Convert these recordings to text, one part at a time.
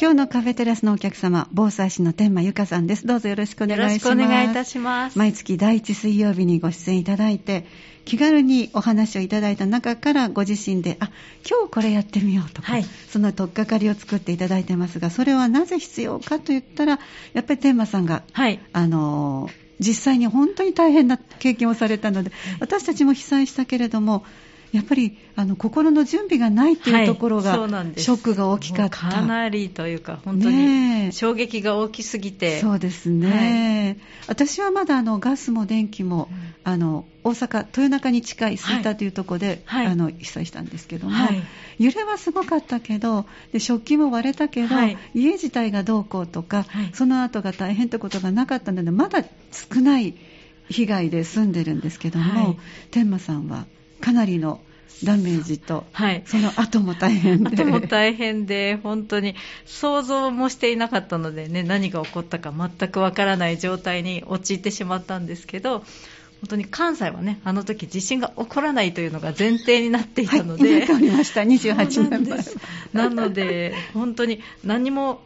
今日のカフェテラスのお客様、防災士の天満由香さんです。どうぞよろしくお願いします。よろしくお願いいたします。毎月第1水曜日にご出演いただいて、気軽にお話をいただいた中からご自身で、あ、今日これやってみようとか、はい、その取っかかりを作っていただいてますが、それはなぜ必要かと言ったら、やっぱり天満さんが、はい、あの、実際に本当に大変な経験をされたので、私たちも被災したけれども、やっぱりあの心の準備がないというところが、はい、ショックが大きかった。かなりというか、本当に衝撃が大きすぎて、そうですね、はい、私はまだあのガスも電気も、うん、あの大阪、豊中に近い吹田というところで、はい、あの被災したんですけども、揺れはすごかったけど、で食器も割れたけど、家自体がどうこうとか、その後が大変ってことがなかったので、まだ少ない被害で済んでるんですけども、天満さんは。かなりのダメージと、はい、その後も大変で。後も大変で、本当に。想像もしていなかったのでね、何が起こったか全くわからない状態に陥ってしまったんですけど、本当に関西はね、あの時地震が起こらないというのが前提になっていたので、はい、りました、28年前。なので、本当に何も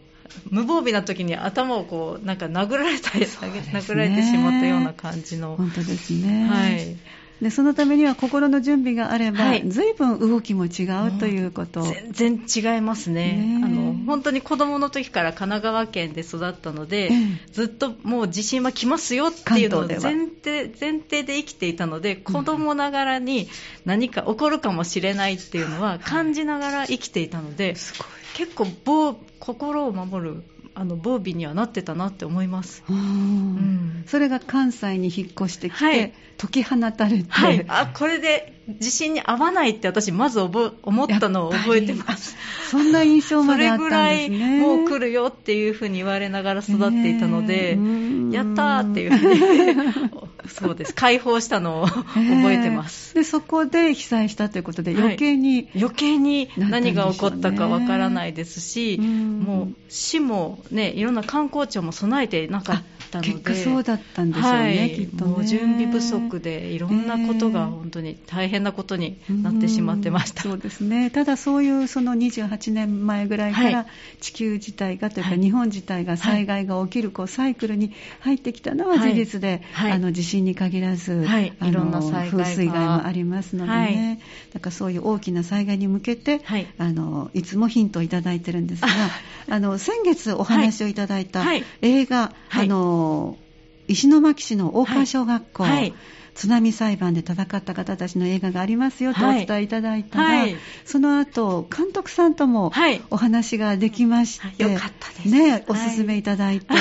無防備な時に頭をこうなんか殴られたり、ね、殴られてしまったような感じの。本当ですね。はい。でそのためには心の準備があれば、はい、随分動きも違うということ。全然違いますね。あの本当に子供の時から神奈川県で育ったので、ずっともう地震は来ますよっていうのを前提前提で生きていたので子供ながらに何か起こるかもしれないっていうのは感じながら生きていたので、結構心を守るあの防備にはなってたなって思います、うん、それが関西に引っ越してきて、はい、解き放たれて、はい、あこれで地震に合わないって私まず思ったのを覚えてます。そんな印象まであったんですね。それぐらいもう来るよっていうふうに言われながら育っていたので、えー、やったーっていうふうにそうです。解放したのを覚えてます、えー、でそこで被災したということで余計に、はい、余計に何が起こったかわからないですし、もう市もねいろんな観光庁も備えてなかったので結果そうだったんでしょうね、はい、きっとね。もう準備不足でいろんなことが本当に大変変なことになってしまってました。そうですね。ただそういうその28年前ぐらいから地球自体がというか日本自体が災害が起きるこうサイクルに入ってきたのは事実で、あの地震に限らず、い、ろんな災害風水害もありますのでね。だからそういう大きな災害に向けて、あのいつもヒントをいただいてるんですが、あの先月お話をいただいた映画、あの石巻市の大川小学校。津波裁判で戦った方たちの映画がありますよとお伝えいただいたら、はい、その後監督さんともお話ができまして、はい、よかったです。ね、おすすめいただいて、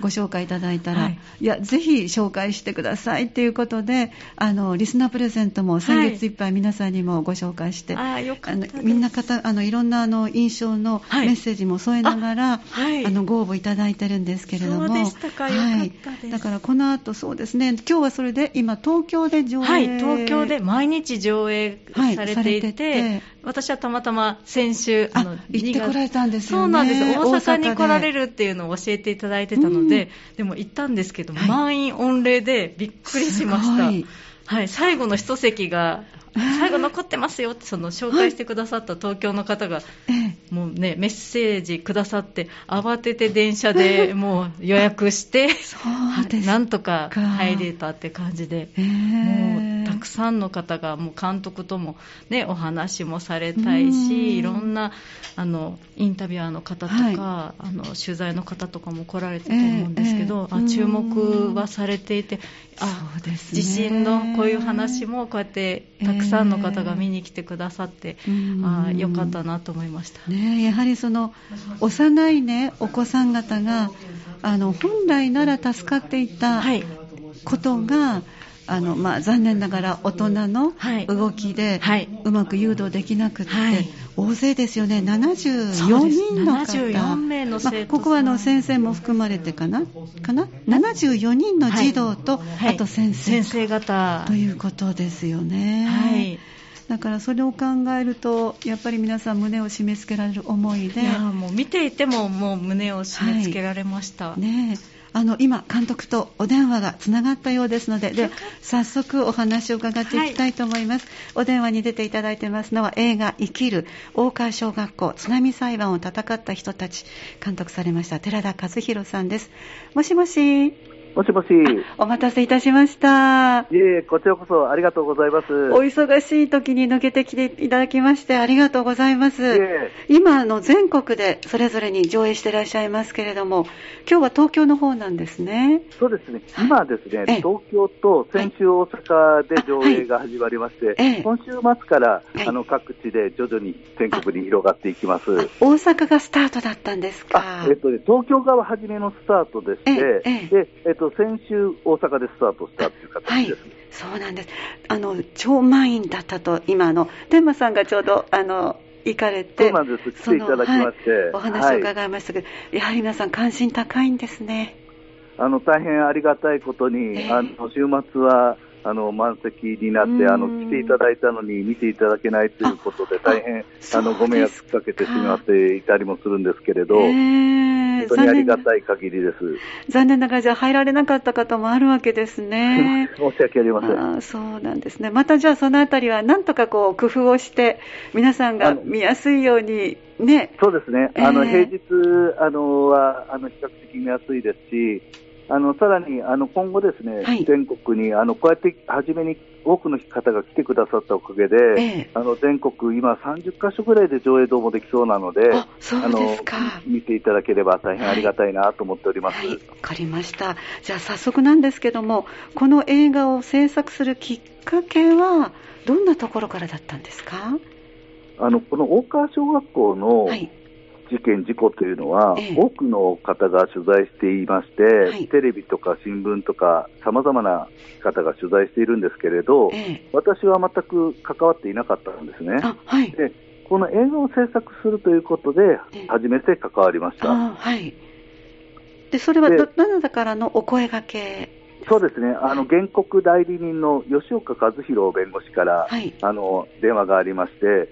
ご紹介いただいたら、はい、いや、ぜひ紹介してくださいということで、あのリスナープレゼントも先月いっぱい皆さんにもご紹介して、はい、ああのみんな方あのいろんなあの印象のメッセージも添えながら、はい、あのご応募いただいてるんですけれども、だからこの後そうですね、今日はそれで今東京で上映、はい、東京で毎日上映されていて、て私はたまたま先週あの行ってこられたんですよね。そうなんです。大阪に来られるっていうのを教えていただいてたので、でも行ったんですけど、はい、満員御礼でびっくりしました。はい、最後の一席が最後残ってますよってその紹介してくださった東京の方が、もうねメッセージくださって慌てて電車で もう予約して、なんとか入れたって感じで、もうたくさんの方がもう監督ともねお話もされたいし、いろんなあのインタビュアーの方とか、はい、あの取材の方とかも来られたと思うんですけど、あ注目はされていて、あ、ね、地震のこういう話もこうやってたくさんの方が見に来てくださって、えー、あよかったなと思いました、ね、やはりその幼い、ね、お子さん方があの本来なら助かっていたことが、はいあのまあ、残念ながら大人の動きでうまく誘導できなくて、はい、大勢ですよね、74人の方、74名の生徒、まあ、ここはあの先生も含まれてかな、かな？74人の児童と、はい、あと先生。先生方。ということですよね。はい。だからそれを考えるとやっぱり皆さん胸を締め付けられる思いで。いやもう見ていてももう胸を締め付けられました、はい、ねあの今監督とお電話がつながったようですのでで早速お話を伺っていきたいと思います、はい、お電話に出ていただいてますのは映画「生きる」大川小学校津波裁判を戦った人たち監督されました寺田和弘さんです。もしもしもしもし。お待たせいたしました。いえ、こちらこそありがとうございます。お忙しい時に抜けてきていただきましてありがとうございます。今の全国でそれぞれに上映していらっしゃいますけれども、今日は東京の方なんですね。そうですね。今ですね、東京と先週大阪で上映が始まりまして、はいはい、今週末から、あの各地で徐々に全国に広がっていきます。大阪がスタートだったんですか。えっとね、東京が初めのスタートでして、で、えっと先週、大阪でスタートしたという形です、はい、そうなんです、あの超満員だったと、今の、天馬さんがちょうどあの行かれて、そうなんです、来ていただきまして、はい、お話を伺いましたけど、はい、やはり皆さん、関心高いんですね。あの大変ありがたいことに、えー、あの週末はあの満席になって、あの来ていただいたのに見ていただけないということで、大変あのご迷惑かけてしまっていたりもするんですけれど。えー本当にありがたい限りです。残念ながら、じゃあ入られなかった方もあるわけですね。申し訳ありません。あそうなんですね。またじゃあそのあたりは、なんとかこう工夫をして、皆さんが見やすいように、ね。そうですね。あの、平日、あの、は、あの、比較的見やすいですし、あのさらにあの今後、ですね、はい、全国にあのこうやって初めに多くの方が来てくださったおかげで、ええ、あの全国、今30カ所ぐらいで上映堂もできそうなので、あの見ていただければ大変ありがたいなと思っております。はい、わ、はい、かりました。じゃあ早速なんですけども、この映画を制作するきっかけはどんなところからだったんですか？あのこの大川小学校の、はい事件、事故というのは、ええ、多くの方が取材していまして、はい、テレビとか新聞とか、さまざまな方が取材しているんですけれど、え、私は全く関わっていなかったんですね。はい、でこの映画を制作するということで、初めて関わりました。はい、でそれはどなたからのお声がけ？そうですね、あの原告代理人の吉岡和弘弁護士から、はい、あの電話がありまして、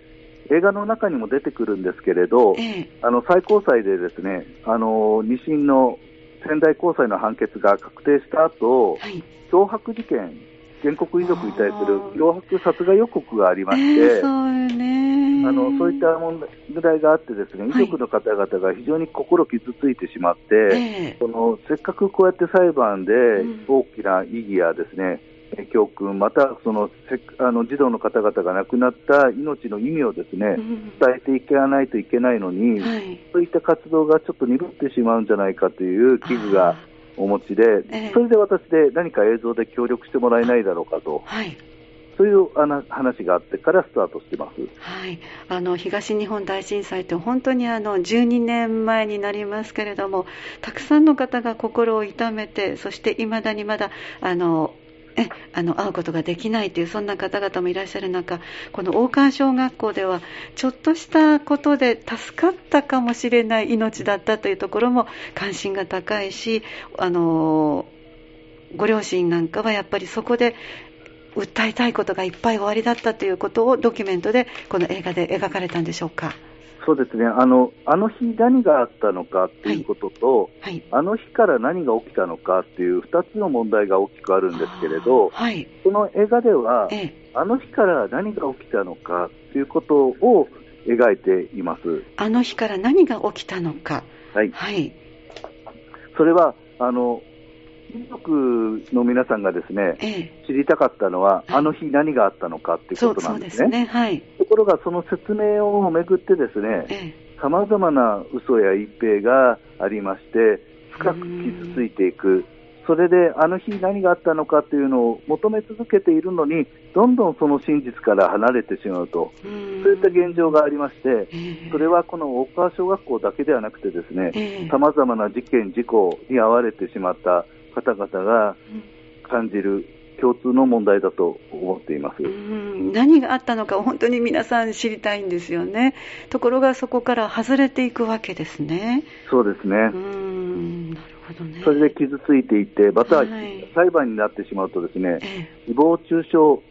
映画の中にも出てくるんですけれど、ええ、あの最高裁でですねあの2審の仙台高裁の判決が確定した後、はい、脅迫事件、原告遺族に対する脅迫殺害予告がありまして、えー、そうね、あのそういった問題があって、ですね遺族の方々が非常に心傷ついてしまって、えー、そのせっかくこうやって裁判で大きな意義やですね、うん教訓、またそのあの児童の方々が亡くなった命の意味をですね、伝えていかないといけないのに、はい、そういった活動がちょっと鈍ってしまうんじゃないかという危惧がお持ちで、えー、それで私で何か映像で協力してもらえないだろうかと。はい。そういう話があってからスタートしてます、はい、あの東日本大震災って本当にあの12年前になりますけれどもたくさんの方が心を痛めてそしていまだにまだあのえあの会うことができないというそんな方々もいらっしゃる中この大川小学校ではちょっとしたことで助かったかもしれない命だったというところも関心が高いしあのご両親なんかはやっぱりそこで訴えたいことがいっぱい終わりだったということをドキュメントでこの映画で描かれたんでしょうか。そうですね。あのあの日何があったのかということと、はい。はい、あの日から何が起きたのかという2つの問題が大きくあるんですけれど、はい、その映画では、ええ、あの日から何が起きたのかということを描いています。あの日から何が起きたのか、はい、はい、それはあの遺族の皆さんがですね、ええ、知りたかったのは、あの日何があったのかっていうことなんですね。ね。はい、ところが、その説明をめぐってですね、さまざまな嘘や隠蔽がありまして、深く傷ついていく。それであの日何があったのかというのを求め続けているのに、どんどんその真実から離れてしまうと、そういった現状がありまして、それはこの大川小学校だけではなくて、ですねさまざまな事件、事故に遭われてしまった方々が感じる共通の問題だと思っています。何があったのか本当に皆さん知りたいんですよね。ところがそこから外れていくわけですね。そうですね。うん。なるほどね。それで傷ついていてまた、はい、裁判になってしまうとですね、ええ、誹謗中傷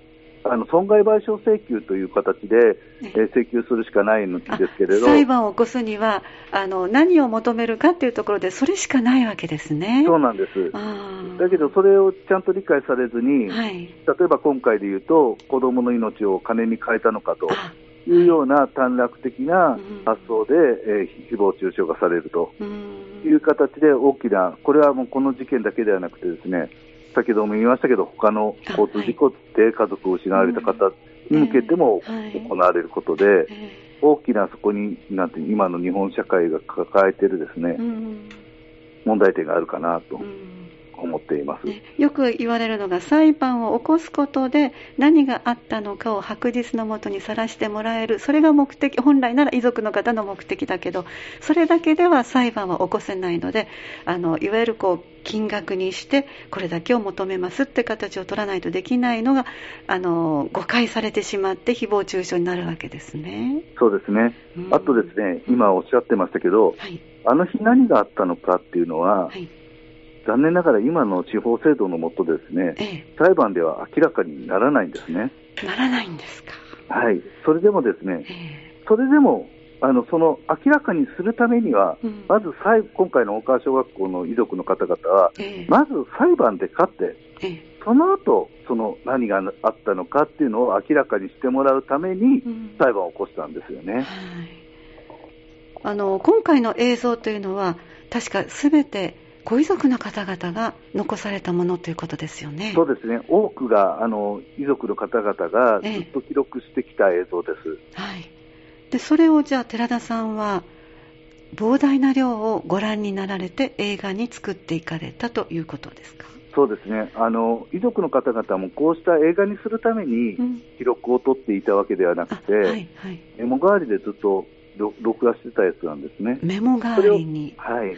あの損害賠償請求という形で、えー、請求するしかないんですけれど。裁判を起こすにはあの何を求めるかというところでそれしかないわけですね。そうなんです。だけどそれをちゃんと理解されずに、はい、例えば今回で言うと子どもの命を金に変えたのかというような短絡的な発想で、えー、誹謗中傷がされるという形で大きなこれはもうこの事件だけではなくてですね先ほども言いましたけど、他の交通事故で家族を失われた方に向けても行われることで、大きなそこになんて今の日本社会が抱えているですね、問題点があるかなと。思っています、よく言われるのが裁判を起こすことで何があったのかを白日のもとにさらしてもらえる。それが目的本来なら遺族の方の目的だけどそれだけでは裁判は起こせないのであのいわゆるこう金額にしてこれだけを求めますって形を取らないとできないのがあの誤解されてしまって誹謗中傷になるわけですね。そうですね、うん、あとですね今おっしゃってましたけど、はい、あの日何があったのかっていうのは、はい残念ながら今の司法制度のもとですね、ええ、裁判では明らかにならないんですね。ならないんですか。はい、それでもですね、え、それでもあのその明らかにするためには、うん、まず今回の大川小学校の遺族の方々は、まず裁判で勝って、その後その何があったのかっていうのを明らかにしてもらうために、裁判を起こしたんですよね。うんはい、あの今回の映像というのは確かすべてご遺族の方々が残されたものということですよね。そうですね。多くがあの遺族の方々がずっと記録してきた映像です。えはい。でそれをじゃあ寺田さんは膨大な量をご覧になられて映画に作っていかれたということですか？そうですねあの遺族の方々もこうした映画にするために記録を取っていたわけではなくて、うんはいはい、メモ代わりでずっと録画してたやつなんですね。メモ代わりに。はい、はい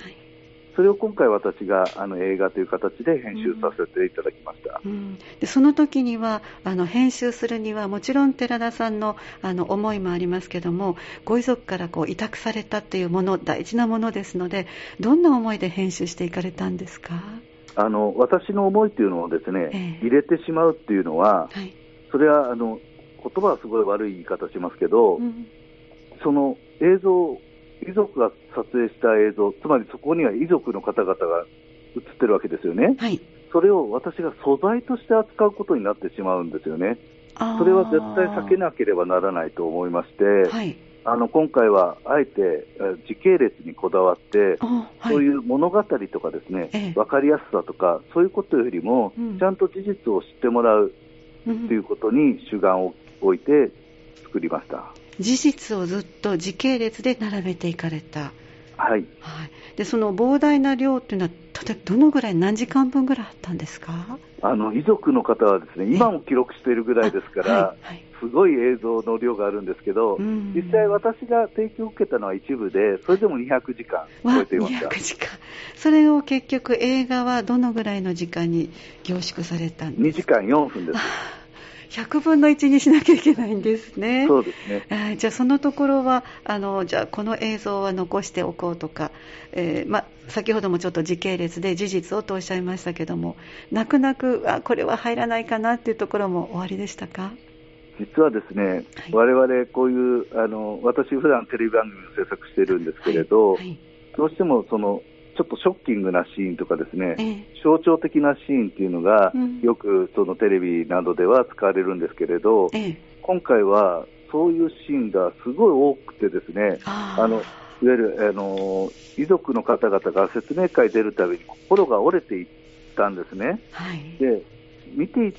それを今回私があの映画という形で編集させていただきました、うん、でその時にはあの編集するにはもちろん寺田さんのあの思いもありますけどもご遺族からこう委託されたというもの大事なものですのでどんな思いで編集していかれたんですか？あの私の思いというのをですね、ええ、入れてしまうっていうのは、はい、それはあの言葉はすごい悪い言い方しますけど、うん、その映像遺族が撮影した映像、つまりそこには遺族の方々が映ってるわけですよね、はい、それを私が素材として扱うことになってしまうんですよね、それは絶対避けなければならないと思いまして、はい、あの今回はあえて時系列にこだわって、はい、そういう物語とかですね、ええ、分かりやすさとか、そういうことよりも、うん、ちゃんと事実を知ってもらうということに主眼を置いて作りました。事実をずっと時系列で並べていかれた。はい、はい、でその膨大な量というのは、例えばどのぐらい、何時間分ぐらいあったんですか？あの遺族の方はですね今も記録しているぐらいですから、はいはい、すごい映像の量があるんですけど、実際、私が提供を受けたのは一部で、それでも200時間超えていました。200時間。それを結局、映画はどのぐらいの時間に凝縮されたんですか？2時間4分です。100分の1にしなきゃいけないんですね。そうですね。えじゃあそのところはあのじゃあこの映像は残しておこうとか、えー、ま先ほどもちょっと時系列で事実をとおっしゃいましたけども、泣く泣くあこれは入らないかなっていうところも終わりでしたか？実はですね、われわれこういうあの私普段テレビ番組を制作しているんですけれど、はいはい、どうしてもそのちょっとショッキングなシーンとかですね、ええ、象徴的なシーンっていうのが、うん、よくそのテレビなどでは使われるんですけれど、え、今回はそういうシーンがすごい多くてですね、あのいわゆるあの遺族の方々が説明会出るたびに心が折れていったんですね。はい、で見て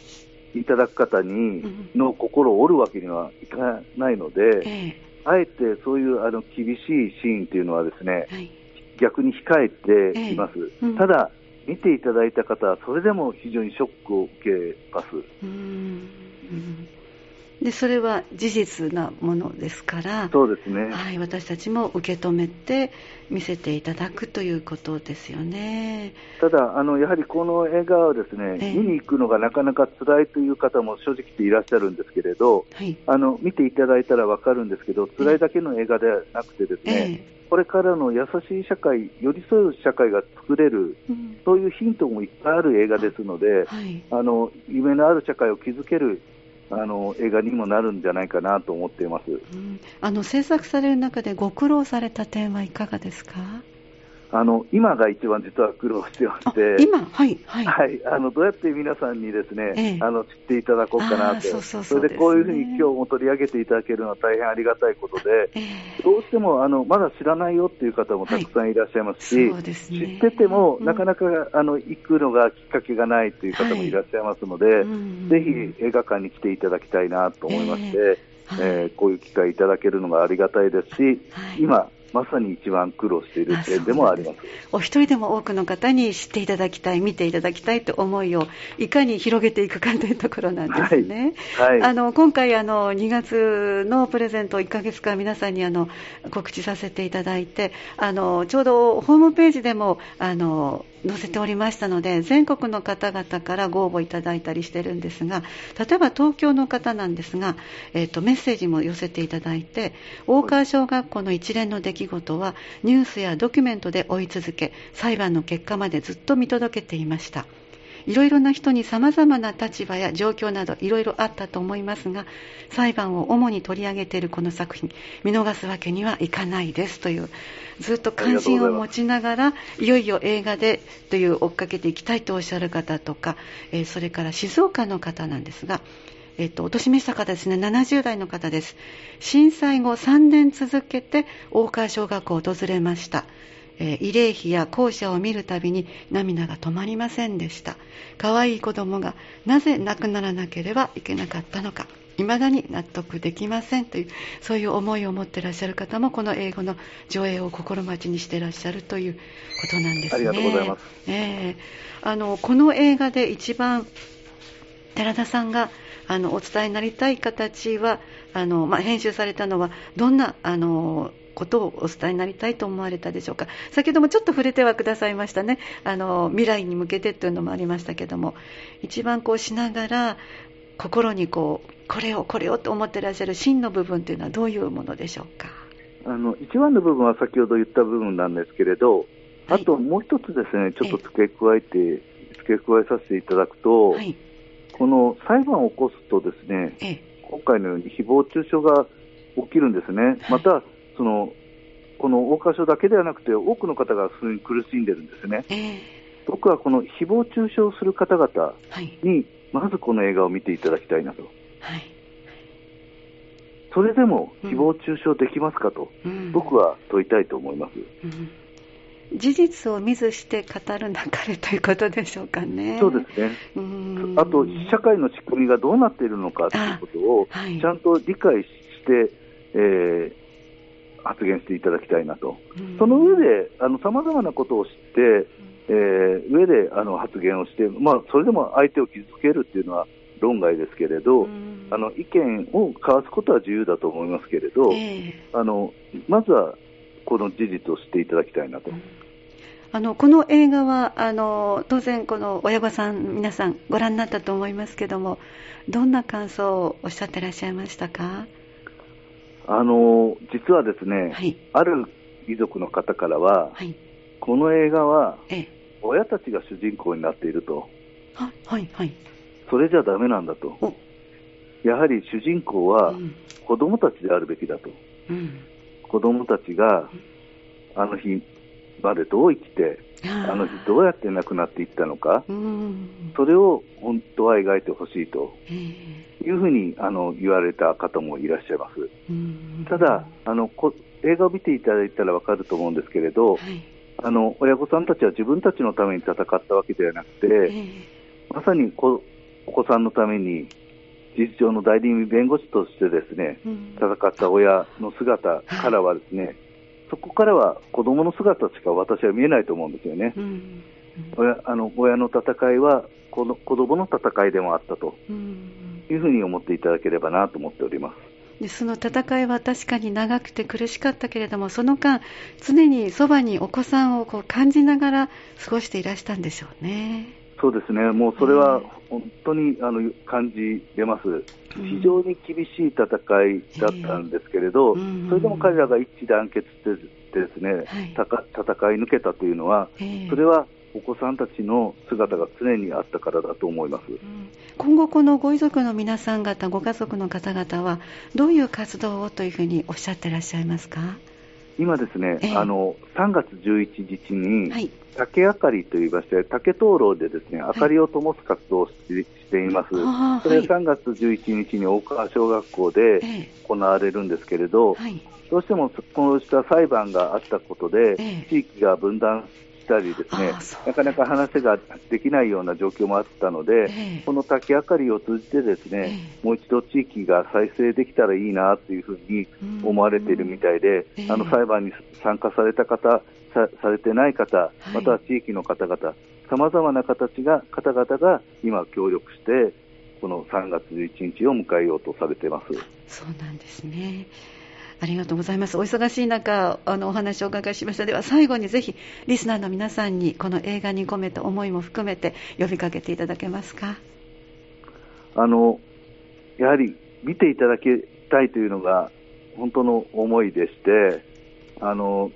いただく方にの心を折るわけにはいかないので、あえてそういうあの厳しいシーンっていうのはですね、はい逆に控えています、ええ。うん、ただ、見ていただいた方はそれでも非常にショックを受けます。うんでそれは事実なものですからそうですね、はい、私たちも受け止めて見せていただくということですよね。ただあの、やはりこの映画はですね、え見に行くのがなかなか辛いという方も正直いらっしゃるんですけれど、はい、あの見ていただいたら分かるんですけど辛いだけの映画ではなくてですね、え。これからの優しい社会、寄り添う社会が作れる、うん、そういうヒントもいっぱいある映画ですので、はい、あの夢のある社会を築けるあの映画にもなるんじゃないかなと思っています、うん、あの制作される中でご苦労された点はいかがですか？あの今が一番実は苦労してまして、今、はい、はい、はい、あのどうやって皆さんにですね、ええ、あの知っていただこうかなと、それでこういうふうに今日も取り上げていただけるのは大変ありがたいことで、え、どうしてもあのまだ知らないよっていう方もたくさんいらっしゃいますし、はいすね、知ってても、うん、なかなかあの行くのがきっかけがないという方もいらっしゃいますので、はい、ぜひ映画館に来ていただきたいなと思いまして、えー、えー、こういう機会いただけるのがありがたいですし、今、まさに一番苦労している点でもあります。お一人でも多くの方に知っていただきたい、見ていただきたいという思いをいかに広げていくかというところなんですね。はい、はい、あの今回あの、2月のプレゼントを1ヶ月間皆さんにあの告知させていただいて、あのちょうどホームページでもあの載せておりましたので全国の方々からご応募いただいたりしてるんですが例えば東京の方なんですが、えーと、メッセージも寄せていただいて大川小学校の一連の出来事はニュースやドキュメントで追い続け裁判の結果までずっと見届けていました。いろいろな人に様々な立場や状況などいろいろあったと思いますが裁判を主に取り上げているこの作品見逃すわけにはいかないですというずっと関心を持ちながらいよいよ映画でという追っかけていきたいとおっしゃる方とか、えー、それから静岡の方なんですがえっと、お年めした方ですね、70代の方です。震災後3年続けて大川小学校を訪れました。えー、慰霊碑や校舎を見るたびに涙が止まりませんでした可愛い子供がなぜ亡くならなければいけなかったのか未だに納得できませんというそういう思いを持っていらっしゃる方もこの英語の上映を心待ちにしていらっしゃるということなんですね。ありがとうございます、えー、あのこの映画で一番寺田さんがあのお伝えになりたい形はあの、まあ、編集されたのはどんなあのことをお伝えになりたいと思われたでしょうか。先ほどもちょっと触れてはくださいましたね。あの未来に向けてというのもありましたけども。一番こうしながら心にこうこれをこれをと思ってらっしゃる真の部分というのはどういうものでしょうか。あの一番の部分は先ほど言った部分なんですけれど、あともう一つですね、ちょっと付け加えて、付け加えさせていただくと、はい、この裁判を起こすとですね、今回のように誹謗中傷が起きるんですね。またそのこの大川署だけではなくて、多くの方がそれに苦しんでるんですね。えー、僕はこの誹謗中傷する方々に、まずこの映画を見ていただきたいなと。はい、それでも誹謗中傷できますかと、うん、僕は問いたいと思います。うん事実を見ずして語るなかれということでしょうかね。そうですね。あと、社会の仕組みがどうなっているのかということを、ちゃんと理解して、えー、発言していただきたいなと、その上でさまざまなことを知って、えー、上であの発言をして、まあ、それでも相手を傷つけるっていうのは論外ですけれど、あの意見を交わすことは自由だと思いますけれど、えー、あのまずはこの事実を知っていただきたいなと。あのこの映画はあの当然、この親御さん皆さんご覧になったと思いますけどもどんな感想をおっしゃってらっしゃいましたか？あの実はですね、はい、ある遺族の方からは、はい、この映画は、親たちが主人公になっていると、はいはい、それじゃだめなんだと、やはり主人公は子供たちであるべきだと、うん、子供たちがあの日までどう生きて、あの日どうやって亡くなっていったのか、それを本当は描いてほしいというふうにあの言われた方もいらっしゃいます。ただあの映画を見ていただいたら分かると思うんですけれど、はい、あの親御さんたちは自分たちのために戦ったわけではなくて、まさにお子さんのために事実上の代理人弁護士としてですね、戦った親の姿からはですね、そこからは子供の姿しか私は見えないと思うんですよね。うん、親あの親の戦いはこの子供の戦いでもあったというふうに思っていただければなと思っております。でその戦いは確かに長くて苦しかったけれどもその間常にそばにお子さんをこう感じながら過ごしていらしたんでしょうね。そうですね、もうそれは本当にあの感じれます、非常に厳しい戦いだったんですけれど、それでも彼らが一致団結してですね、戦い抜けたというのは、それはお子さんたちの姿が常にあったからだと思います、うん、今後、このご遺族の皆さん方、ご家族の方々は、どういう活動をというふうにおっしゃってらっしゃいますか？今ですね、えー、あの3月11日に、はい、竹あかりといいまして、竹灯籠でですね、明かりを灯す活動をし,、ています。それ3月11日に大川小学校で行われるんですけれど、はい、どうしてもこうした裁判があったことで、地域が分断したりですね、なかなか話ができないような状況もあったので、えー、この竹あかりを通じてですね、えー、もう一度地域が再生できたらいいなというふうに思われているみたいで、えー、あの裁判に参加された方、さされてない方、または地域の方々、さまざまな形が方々が今協力して、この3月11日を迎えようとされています。そうなんですね。ありがとうございます。お忙しい中、あのお話をお伺いしました。では最後にぜひリスナーの皆さんにこの映画に込めた思いも含めて呼びかけていただけますか？あのやはり見ていただきたいというのが本当の思いでして、あの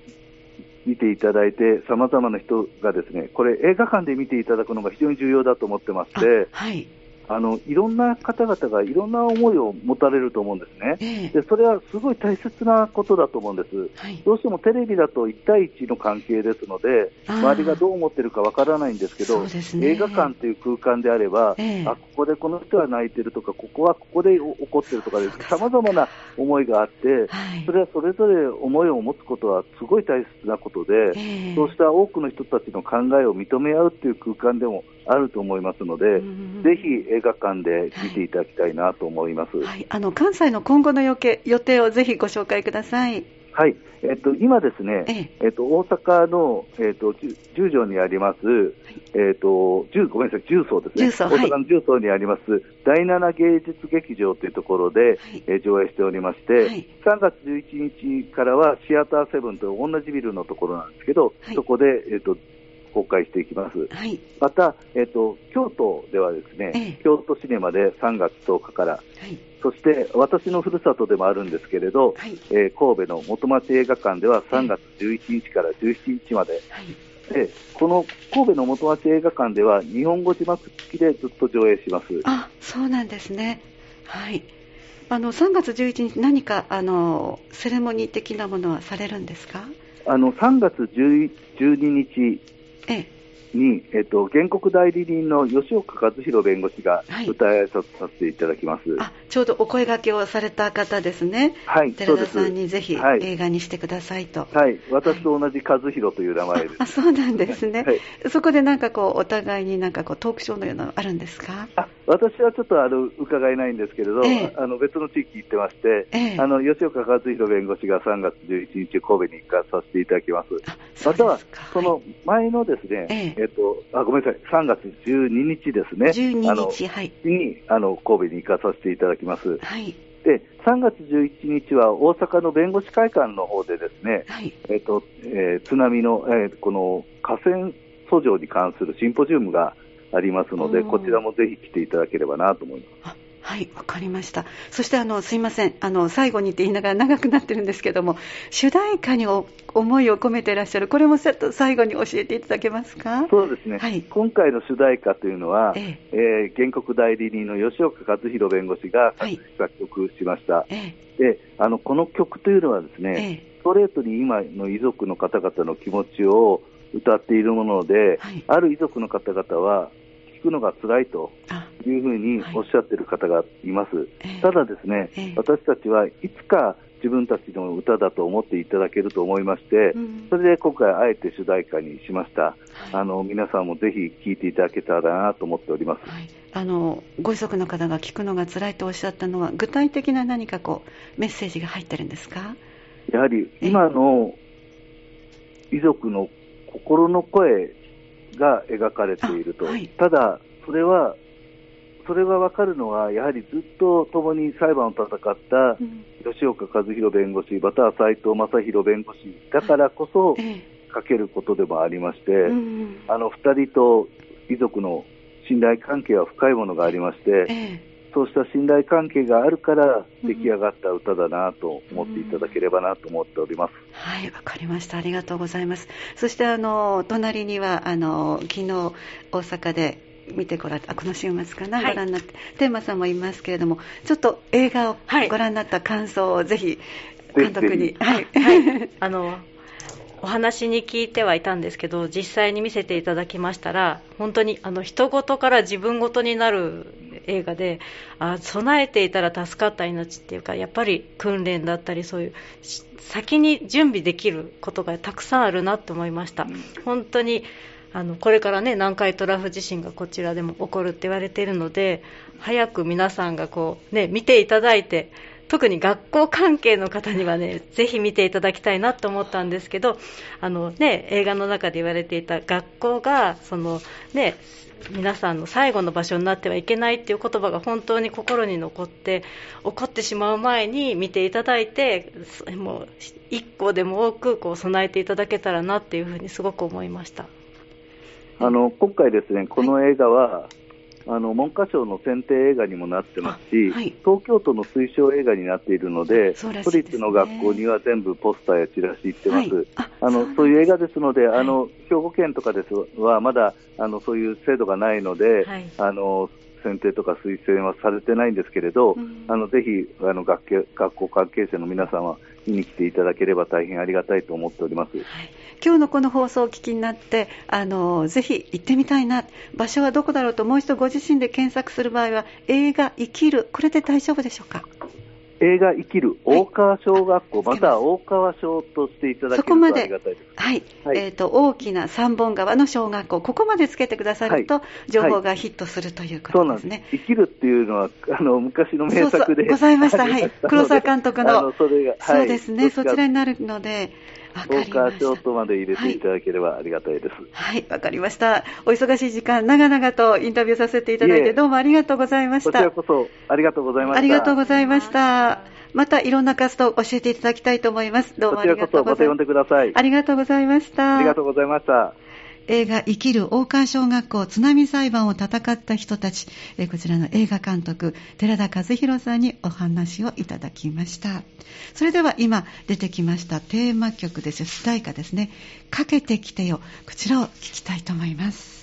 見ていただいて、さまざまな人がですね、これ映画館で見ていただくのが非常に重要だと思ってまして、はい、あのいろんな方々がいろんな思いを持たれると思うんですね、えー、でそれはすごい大切なことだと思うんです、はい、どうしてもテレビだと1対1の関係ですので、周りがどう思ってるかわからないんですけど、ね、映画館という空間であれば、えー、あここでこの人は泣いてるとか、ここはここで怒ってるとかさまざまな思いがあって、はい、それはそれぞれ思いを持つことはすごい大切なことで、えー、そうした多くの人たちの考えを認め合うという空間でもあると思いますので、ぜひ映画館で見ていただきたいなと思います、はい、あの関西の今後の予予定をぜひご紹介ください。はい、えっと、今ですね、ええ。っと、大阪の、えっと、十条にあります、はい、えっと、十、ごめんなさい、重曹ですね。大阪の重曹にあります、第七芸術劇場というところで、はい、え上映しておりまして、はい、3月11日からはシアターセブンと同じビルのところなんですけど、そこで、えっと、公開していきます。はい、また、えっ、ー、と、京都ではですね、ええ、京都シネマで3月10日から、はい、そして私のふるさとでもあるんですけれど、はい、えー、神戸の元町映画館では3月11日から17日まで、でこの神戸の元町映画館では日本語字幕付きでずっと上映します。あ、そうなんですね。はい。あの3月11日何かあのセレモニー的なものはされるんですか？あの3月12日に、えっと、原告代理人の吉岡和弘弁護士が舞台挨拶させていただきます、はい、あちょうどお声掛けをされた方ですね、はい、寺田さんにぜひ映画にしてくださいと、はい、私と同じ和弘という名前です、あそうなんですね、はい、そこでなんかこうお互いになんかこうトークショーのようなのあるんですか？あ私はちょっとあの伺えないんですけれど、えあの別の地域行ってまして、えあの吉岡和弘弁護士が3月11日、神戸に行かさせていただきます。または、その前のですね、ええっと、あ、ごめんなさい、3月12日ですね。12日、はい。に、あの、神戸に行かさせていただきます。はい。で、3月11日は大阪の弁護士会館の方でですね、はい、えっと、えー、津波の、えー、この河川訴状に関するシンポジウムがありますので、こちらもぜひ来ていただければなと思います。はい、わかりました。そしてあのすいません、あの最後にって言いながら長くなってるんですけども、主題歌に思いを込めていらっしゃる、これもちょっと最後に教えていただけますか？そうですね。はい、今回の主題歌というのは、えええー、原告代理人の吉岡和弘弁護士が作曲しました。はい、で、あのこの曲というのはですね、ストレートに今の遺族の方々の気持ちを歌っているもので、はい、ある遺族の方々は聞くのが辛いというふうにおっしゃっている方がいます、はい、ただですね、えー、私たちはいつか自分たちの歌だと思っていただけると思いまして、うん、それで今回あえて主題歌にしました、はい、あの皆さんもぜひ聴いていただけたらなと思っております、はい、あのご遺族の方が聞くのが辛いとおっしゃったのは具体的な何かこうメッセージが入ってるんですか？やはり今の遺族の心の声が描かれていると、はい、ただ、それは、それが分かるのは、やはりずっと共に裁判を戦った吉岡和弘弁護士、または斉藤正弘弁護士だからこそ書けることでもありまして、あの2人と遺族の信頼関係は深いものがありまして、そうした信頼関係があるから出来上がった歌だなと思っていただければなと思っております。はい、わかりました。ありがとうございます。そしてあの隣にはあの昨日大阪で見てごらんあこの週末かな、はい、ご覧になってテーマさんもいますけれどもちょっと映画をご覧になった感想をぜひ監督に、はい、はい、あのお話に聞いてはいたんですけど実際に見せていただきましたら本当にあの人事から自分事になる映画であ備えていたら助かった命っていうかやっぱり訓練だったりそういう先に準備できることがたくさんあるなと思いました。本当にあのこれからね南海トラフ地震がこちらでも起こるって言われているので早く皆さんがこう、ね、見ていただいて特に学校関係の方にはね、ぜひ見ていただきたいなと思ったんですけど、あのね、映画の中で言われていた学校が、そのね、皆さんの最後の場所になってはいけないっていう言葉が本当に心に残って怒ってしまう前に見ていただいてもう一個でも多くこう備えていただけたらなっていうふうにすごく思いました。あの今回ですねこの映画は、はいあの文科省の選定映画にもなってますし、はい、東京都の推奨映画になっているので、ね、都立の学校には全部ポスターやチラシ行ってます、はい、ああのそういう映画ですので、あの兵庫県とかですはまだあのそういう制度がないので、あの選定とか推薦はされてないんですけれど、うん、あのぜひあの学学校関係者の皆さんは見に来ていただければ大変ありがたいと思っております。はい。今日のこの放送をお聞きになってあのぜひ行ってみたいな。場所はどこだろうともう一度ご自身で検索する場合は映画生きる。これで大丈夫でしょうか？映画生きる大川小学校、はい、または大川小としていただけるとありがたいです。はい、はい、えっ、ー、と大きな三本川の小学校、ここまでつけてくださると、はい、情報がヒットするということですね。生きるっていうのはあの昔の名作でございました。はい、黒沢監督のそれが、そうですね、そちらになるので。ーカーショートまで入れていただければありがたいです。はい、わ、かりました。お忙しい時間、長々とインタビューさせていただいて、どうもありがとうございました。こちらこそ、ありがとうございました。ありがとうございました。またいろんな活動を教えていただきたいと思います。どうもありがとうございました。ありがとうございました。ありがとうございました。映画生きる大川小学校津波裁判を戦った人たち、こちらの映画監督寺田和弘さんにお話をいただきました。それでは今出てきましたテーマ曲です。よ主題歌ですね。かけてきてよ。こちらを聞きたいと思います。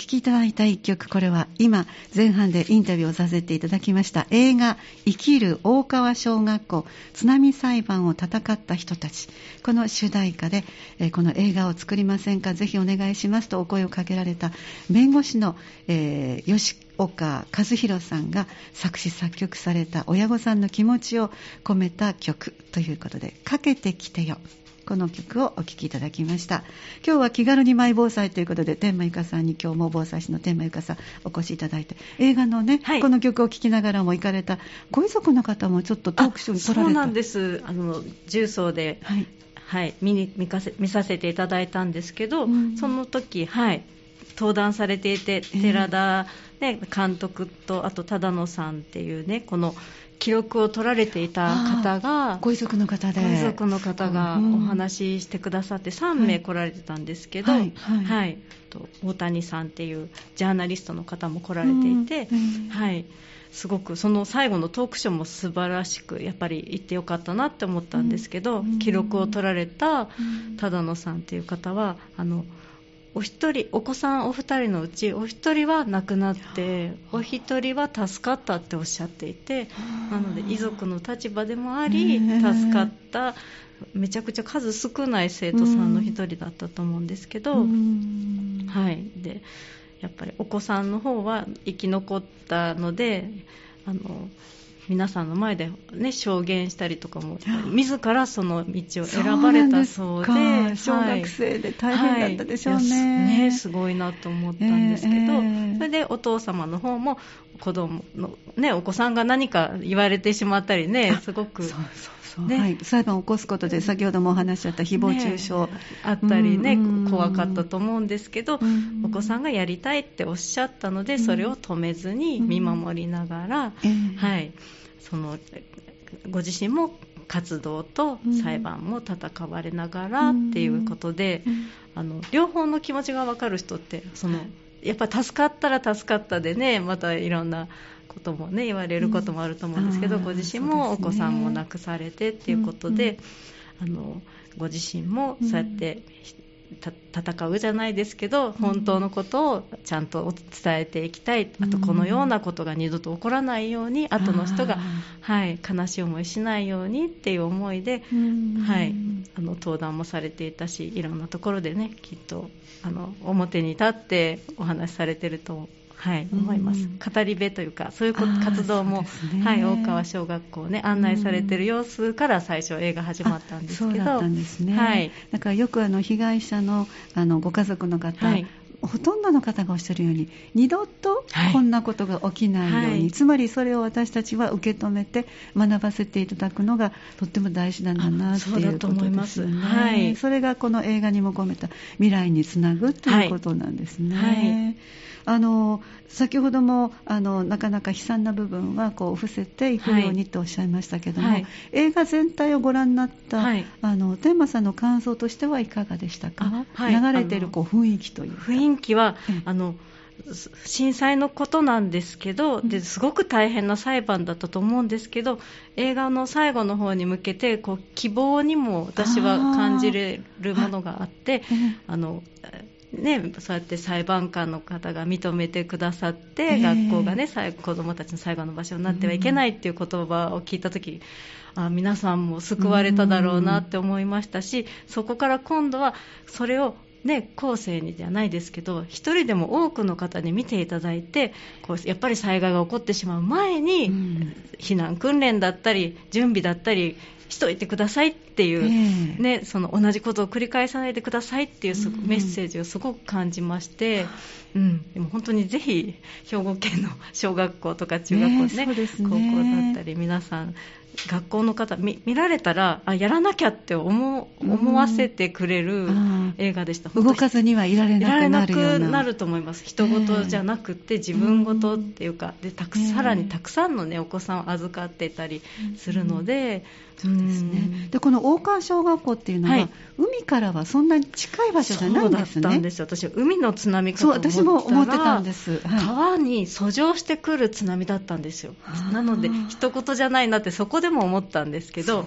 聴きいただいた一曲、これは今、前半でインタビューをさせていただきました。映画、生きる大川小学校、津波裁判を戦った人たち、この主題歌で、この映画を作りませんか、ぜひお願いしますとお声をかけられた弁護士の、えー、吉岡和弘さんが作詞作曲された親御さんの気持ちを込めた曲ということで、かけてきてよ。この曲をお聴きいただきました。今日は気軽にマイ防災ということで天満ゆかさんに今日も防災士の天満ゆかさんお越しいただいて映画のね、はい、この曲を聴きながらも行かれたご遺族の方もちょっとトークショーに撮られた。そうなんです。あの重曹で、はい。はい、見に見かせ見させていただいたんですけど、うん、その時はい登壇されていて寺田、ね、監督とあと忠野さんっていうねこの記録を取られていた方がご遺族の方で。ご遺族の方がお話ししてくださって3名来られてたんですけど、はいはい。はい、と大谷さんっていうジャーナリストの方も来られていて、はい、すごくその最後のトークショーも素晴らしくやっぱり行ってよかったなって思ったんですけど、記録を取られた只野さんっていう方はあのお一人お子さんお二人のうちお一人は亡くなってお一人は助かったっておっしゃっていてなので遺族の立場でもあり助かっためちゃくちゃ数少ない生徒さんの一人だったと思うんですけど、はい、でやっぱりお子さんの方は生き残ったのであの皆さんの前で、ね、証言したりとかも自らその道を選ばれたそうで小学生で大変だったでしょうね。はい、ねすごいなと思ったんですけど、えー、それでお父様の方も子供の、ね、お子さんが何か言われてしまったりねすごく。そうそうね、はい、裁判を起こすことで先ほどもお話しあった誹謗中傷、ね、あったりね、怖かったと思うんですけど、お子さんがやりたいっておっしゃったので、それを止めずに見守りながら、はい、そのご自身も活動と裁判も戦われながらっていうことで、あの両方の気持ちが分かる人ってそのやっぱ助かったら助かったでねまたいろんなこともね言われることもあると思うんですけど、ご自身もお子さんも亡くされてっていうことで、あのご自身もそうやって戦うじゃないですけど本当のことをちゃんと伝えていきたい、あとこのようなことが二度と起こらないように、後の人が、はい、悲しい思いしないようにっていう思いで、はい、あの登壇もされていたしいろんなところでねきっとあの表に立ってお話しされてるとはい、思います。語り部というか、そういう活動も、ね、はい、大川小学校ね、案内されてる様子から最初映画始まったんですけど。そうだったんですね。はい。だからよくあの被害者のあのご家族の方、はい、ほとんどの方がおっしゃるように二度とこんなことが起きないように、はい、つまりそれを私たちは受け止めて学ばせていただくのがとっても大事なんだなっていうことですよね。はい、それがこの映画にも込めた未来につなぐということなんですね。はいあの先ほどもあのなかなか悲惨な部分はこう伏せていくようにとおっしゃいましたけども、はい、映画全体をご覧になった、はい、あの天馬さんの感想としてはいかがでしたか、はい、流れているこう雰囲気という雰囲気は、あの震災のことなんですけどですごく大変な裁判だったと思うんですけど映画の最後の方に向けてこう希望にも私は感じれるものがあってあのね、そうやって裁判官の方が認めてくださって、えー、学校がね子どもたちの最後の場所になってはいけないっていう言葉を聞いたとき、うん、あ皆さんも救われただろうなって思いましたし、そこから今度はそれをね、後世にじゃないですけど一人でも多くの方に見ていただいてこうやっぱり災害が起こってしまう前に、うん、避難訓練だったり準備だったりしといてくださいっていう、えー、ね、その同じことを繰り返さないでくださいっていうメッセージをすごく感じまして、うん、うん、でも本当にぜひ兵庫県の小学校とか中学校ね、ねね。高校だったり皆さん学校の方見られたらあやらなきゃって思思わせてくれる映画でした、動かずにはいられなくなると思います。人事じゃなくて自分事っていうかでたくさらにたくさんの、ね、お子さんを預かってたりするので、そうですね。でこの大川小学校っていうのは、はい、海からはそんなに近い場所じゃないんですね。そうだったんです私海の津波かと思ったらそう私も思ってたんです、はい、川に遡上してくる津波だったんですよ。なので一言じゃないなってそこでも思ったんですけど、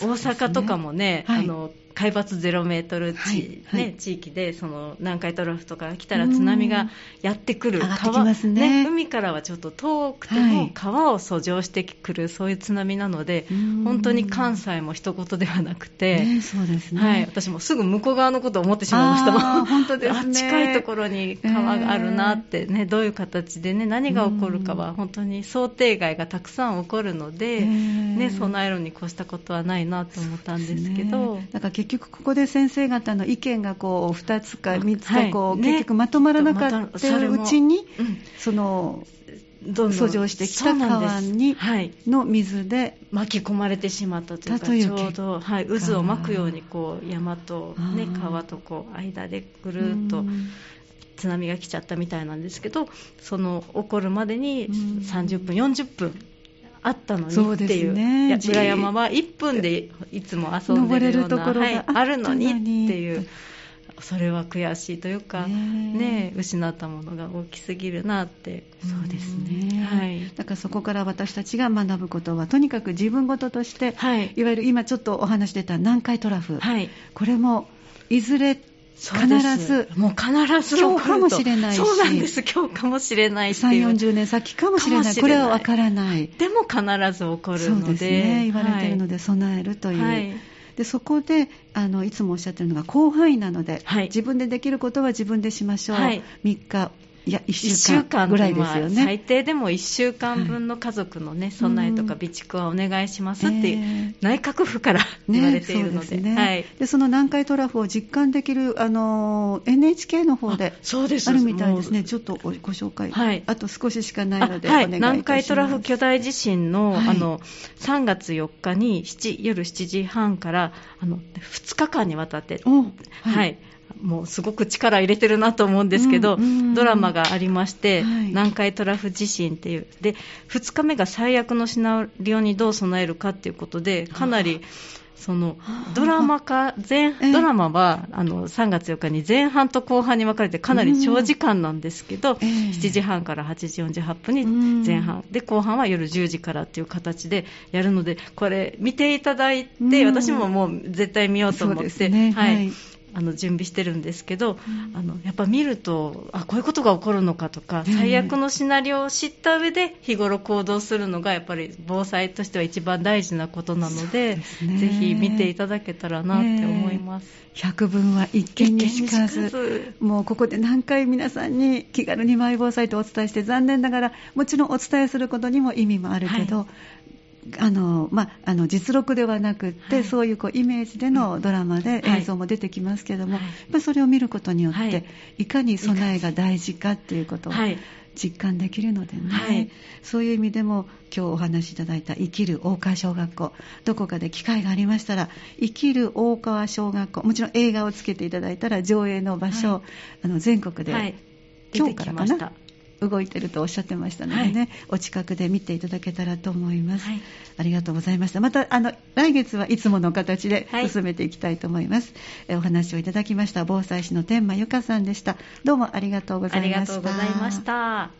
大阪とかもね、はい、あの海抜0メートル地,、ね、地域でその南海トラフとか来たら津波がやってくる川、ね。ね、海からはちょっと遠くても川を遡上してくるそういう津波なので本当に関西も一言ではなくて、ね、そうですね、はい、私もすぐ向こう側のことを思ってしまいました。もん本当です、ね、近いところに川があるなって、ね、どういう形で、ね、何が起こるかは本当に想定外がたくさん起こるので、ね、備えるに越したことはないなと思ったんですけど。だから結局ここで先生方の意見がこう2つか3つかこう、はい。ね、結局まとまらなかったうちに、うん、その遡上してきた川にの水で巻き込まれてしまったというかちょうど、はい、渦を巻くようにこう山と、ね、川とこう間でぐるっと津波が来ちゃったみたいなんですけどその起こるまでに30分40分あったのにっていう。ね、裏山は1分でいつも遊んでるようなはい、あるのにっていう。それは悔しいというか、ね、失ったものが大きすぎるなって。そうですね、はい、だからそこから私たちが学ぶことはとにかく自分事として、はい、いわゆる今ちょっとお話出た南海トラフ、はい、これもいずれ必ず、もう必ず今日かもしれないし、そうなんです、今日かもしれない3、40年先かもしれない、これは分からない。でも必ず起こるので、そうですね、言われているので、備えるという。はい。でそこであのいつもおっしゃってるのが広範囲なので、はい、自分でできることは自分でしましょう、はい、3日いや1週間ぐらいですよね。最低でも1週間分の家族の、ね、はい、備えとか備蓄はお願いしますって内閣府から言われているので,、ね、はい、でその南海トラフを実感できるあの NHK の方であるみたいですね。ちょっとご紹介、はい、あと少ししかないので、はい、南海トラフ巨大地震の,、あの3月4日に7夜7時半からあの2日間にわたって、はいもうすごく力入れてるなと思うんですけど、うんうん、ドラマがありまして、はい、南海トラフ地震っていう。で2日目が最悪のシナリオにどう備えるかっていうことでかなりそのドラマ化前、ドラマはあの3月4日に前半と後半に分かれてかなり長時間なんですけど、うん、7時半から8時48分に前半、で後半は夜10時からっていう形でやるのでこれ見ていただいて、私ももう絶対見ようと思って、はいあの準備してるんですけど、うん、あのやっぱ見るとあこういうことが起こるのかとか、最悪のシナリオを知った上で日頃行動するのがやっぱり防災としては一番大事なことなので、ね、ぜひ見ていただけたらなって思います。百聞は一見にしかず。もうここで何回皆さんに気軽にマイ防災とお伝えして残念ながらもちろんお伝えすることにも意味もあるけど、はいあのまあ、あの実録ではなくって、はい、そういうこうイメージでのドラマで映像も出てきますけども、はい、それを見ることによって、はい、いかに備えが大事かっていうことを実感できるのでね、そういう意味でも今日お話しいただいた生きる大川小学校どこかで機会がありましたら生きる大川小学校もちろん映画をつけていただいたら上映の場所、あの全国で、今日からかな動いてるとおっしゃってましたのでね、はい、お近くで見ていただけたらと思います、はい、ありがとうございました。またあの来月はいつもの形で進めていきたいと思います、はい、お話をいただきました防災士の天満由香さんでした。どうもありがとうございました。ありがとうございました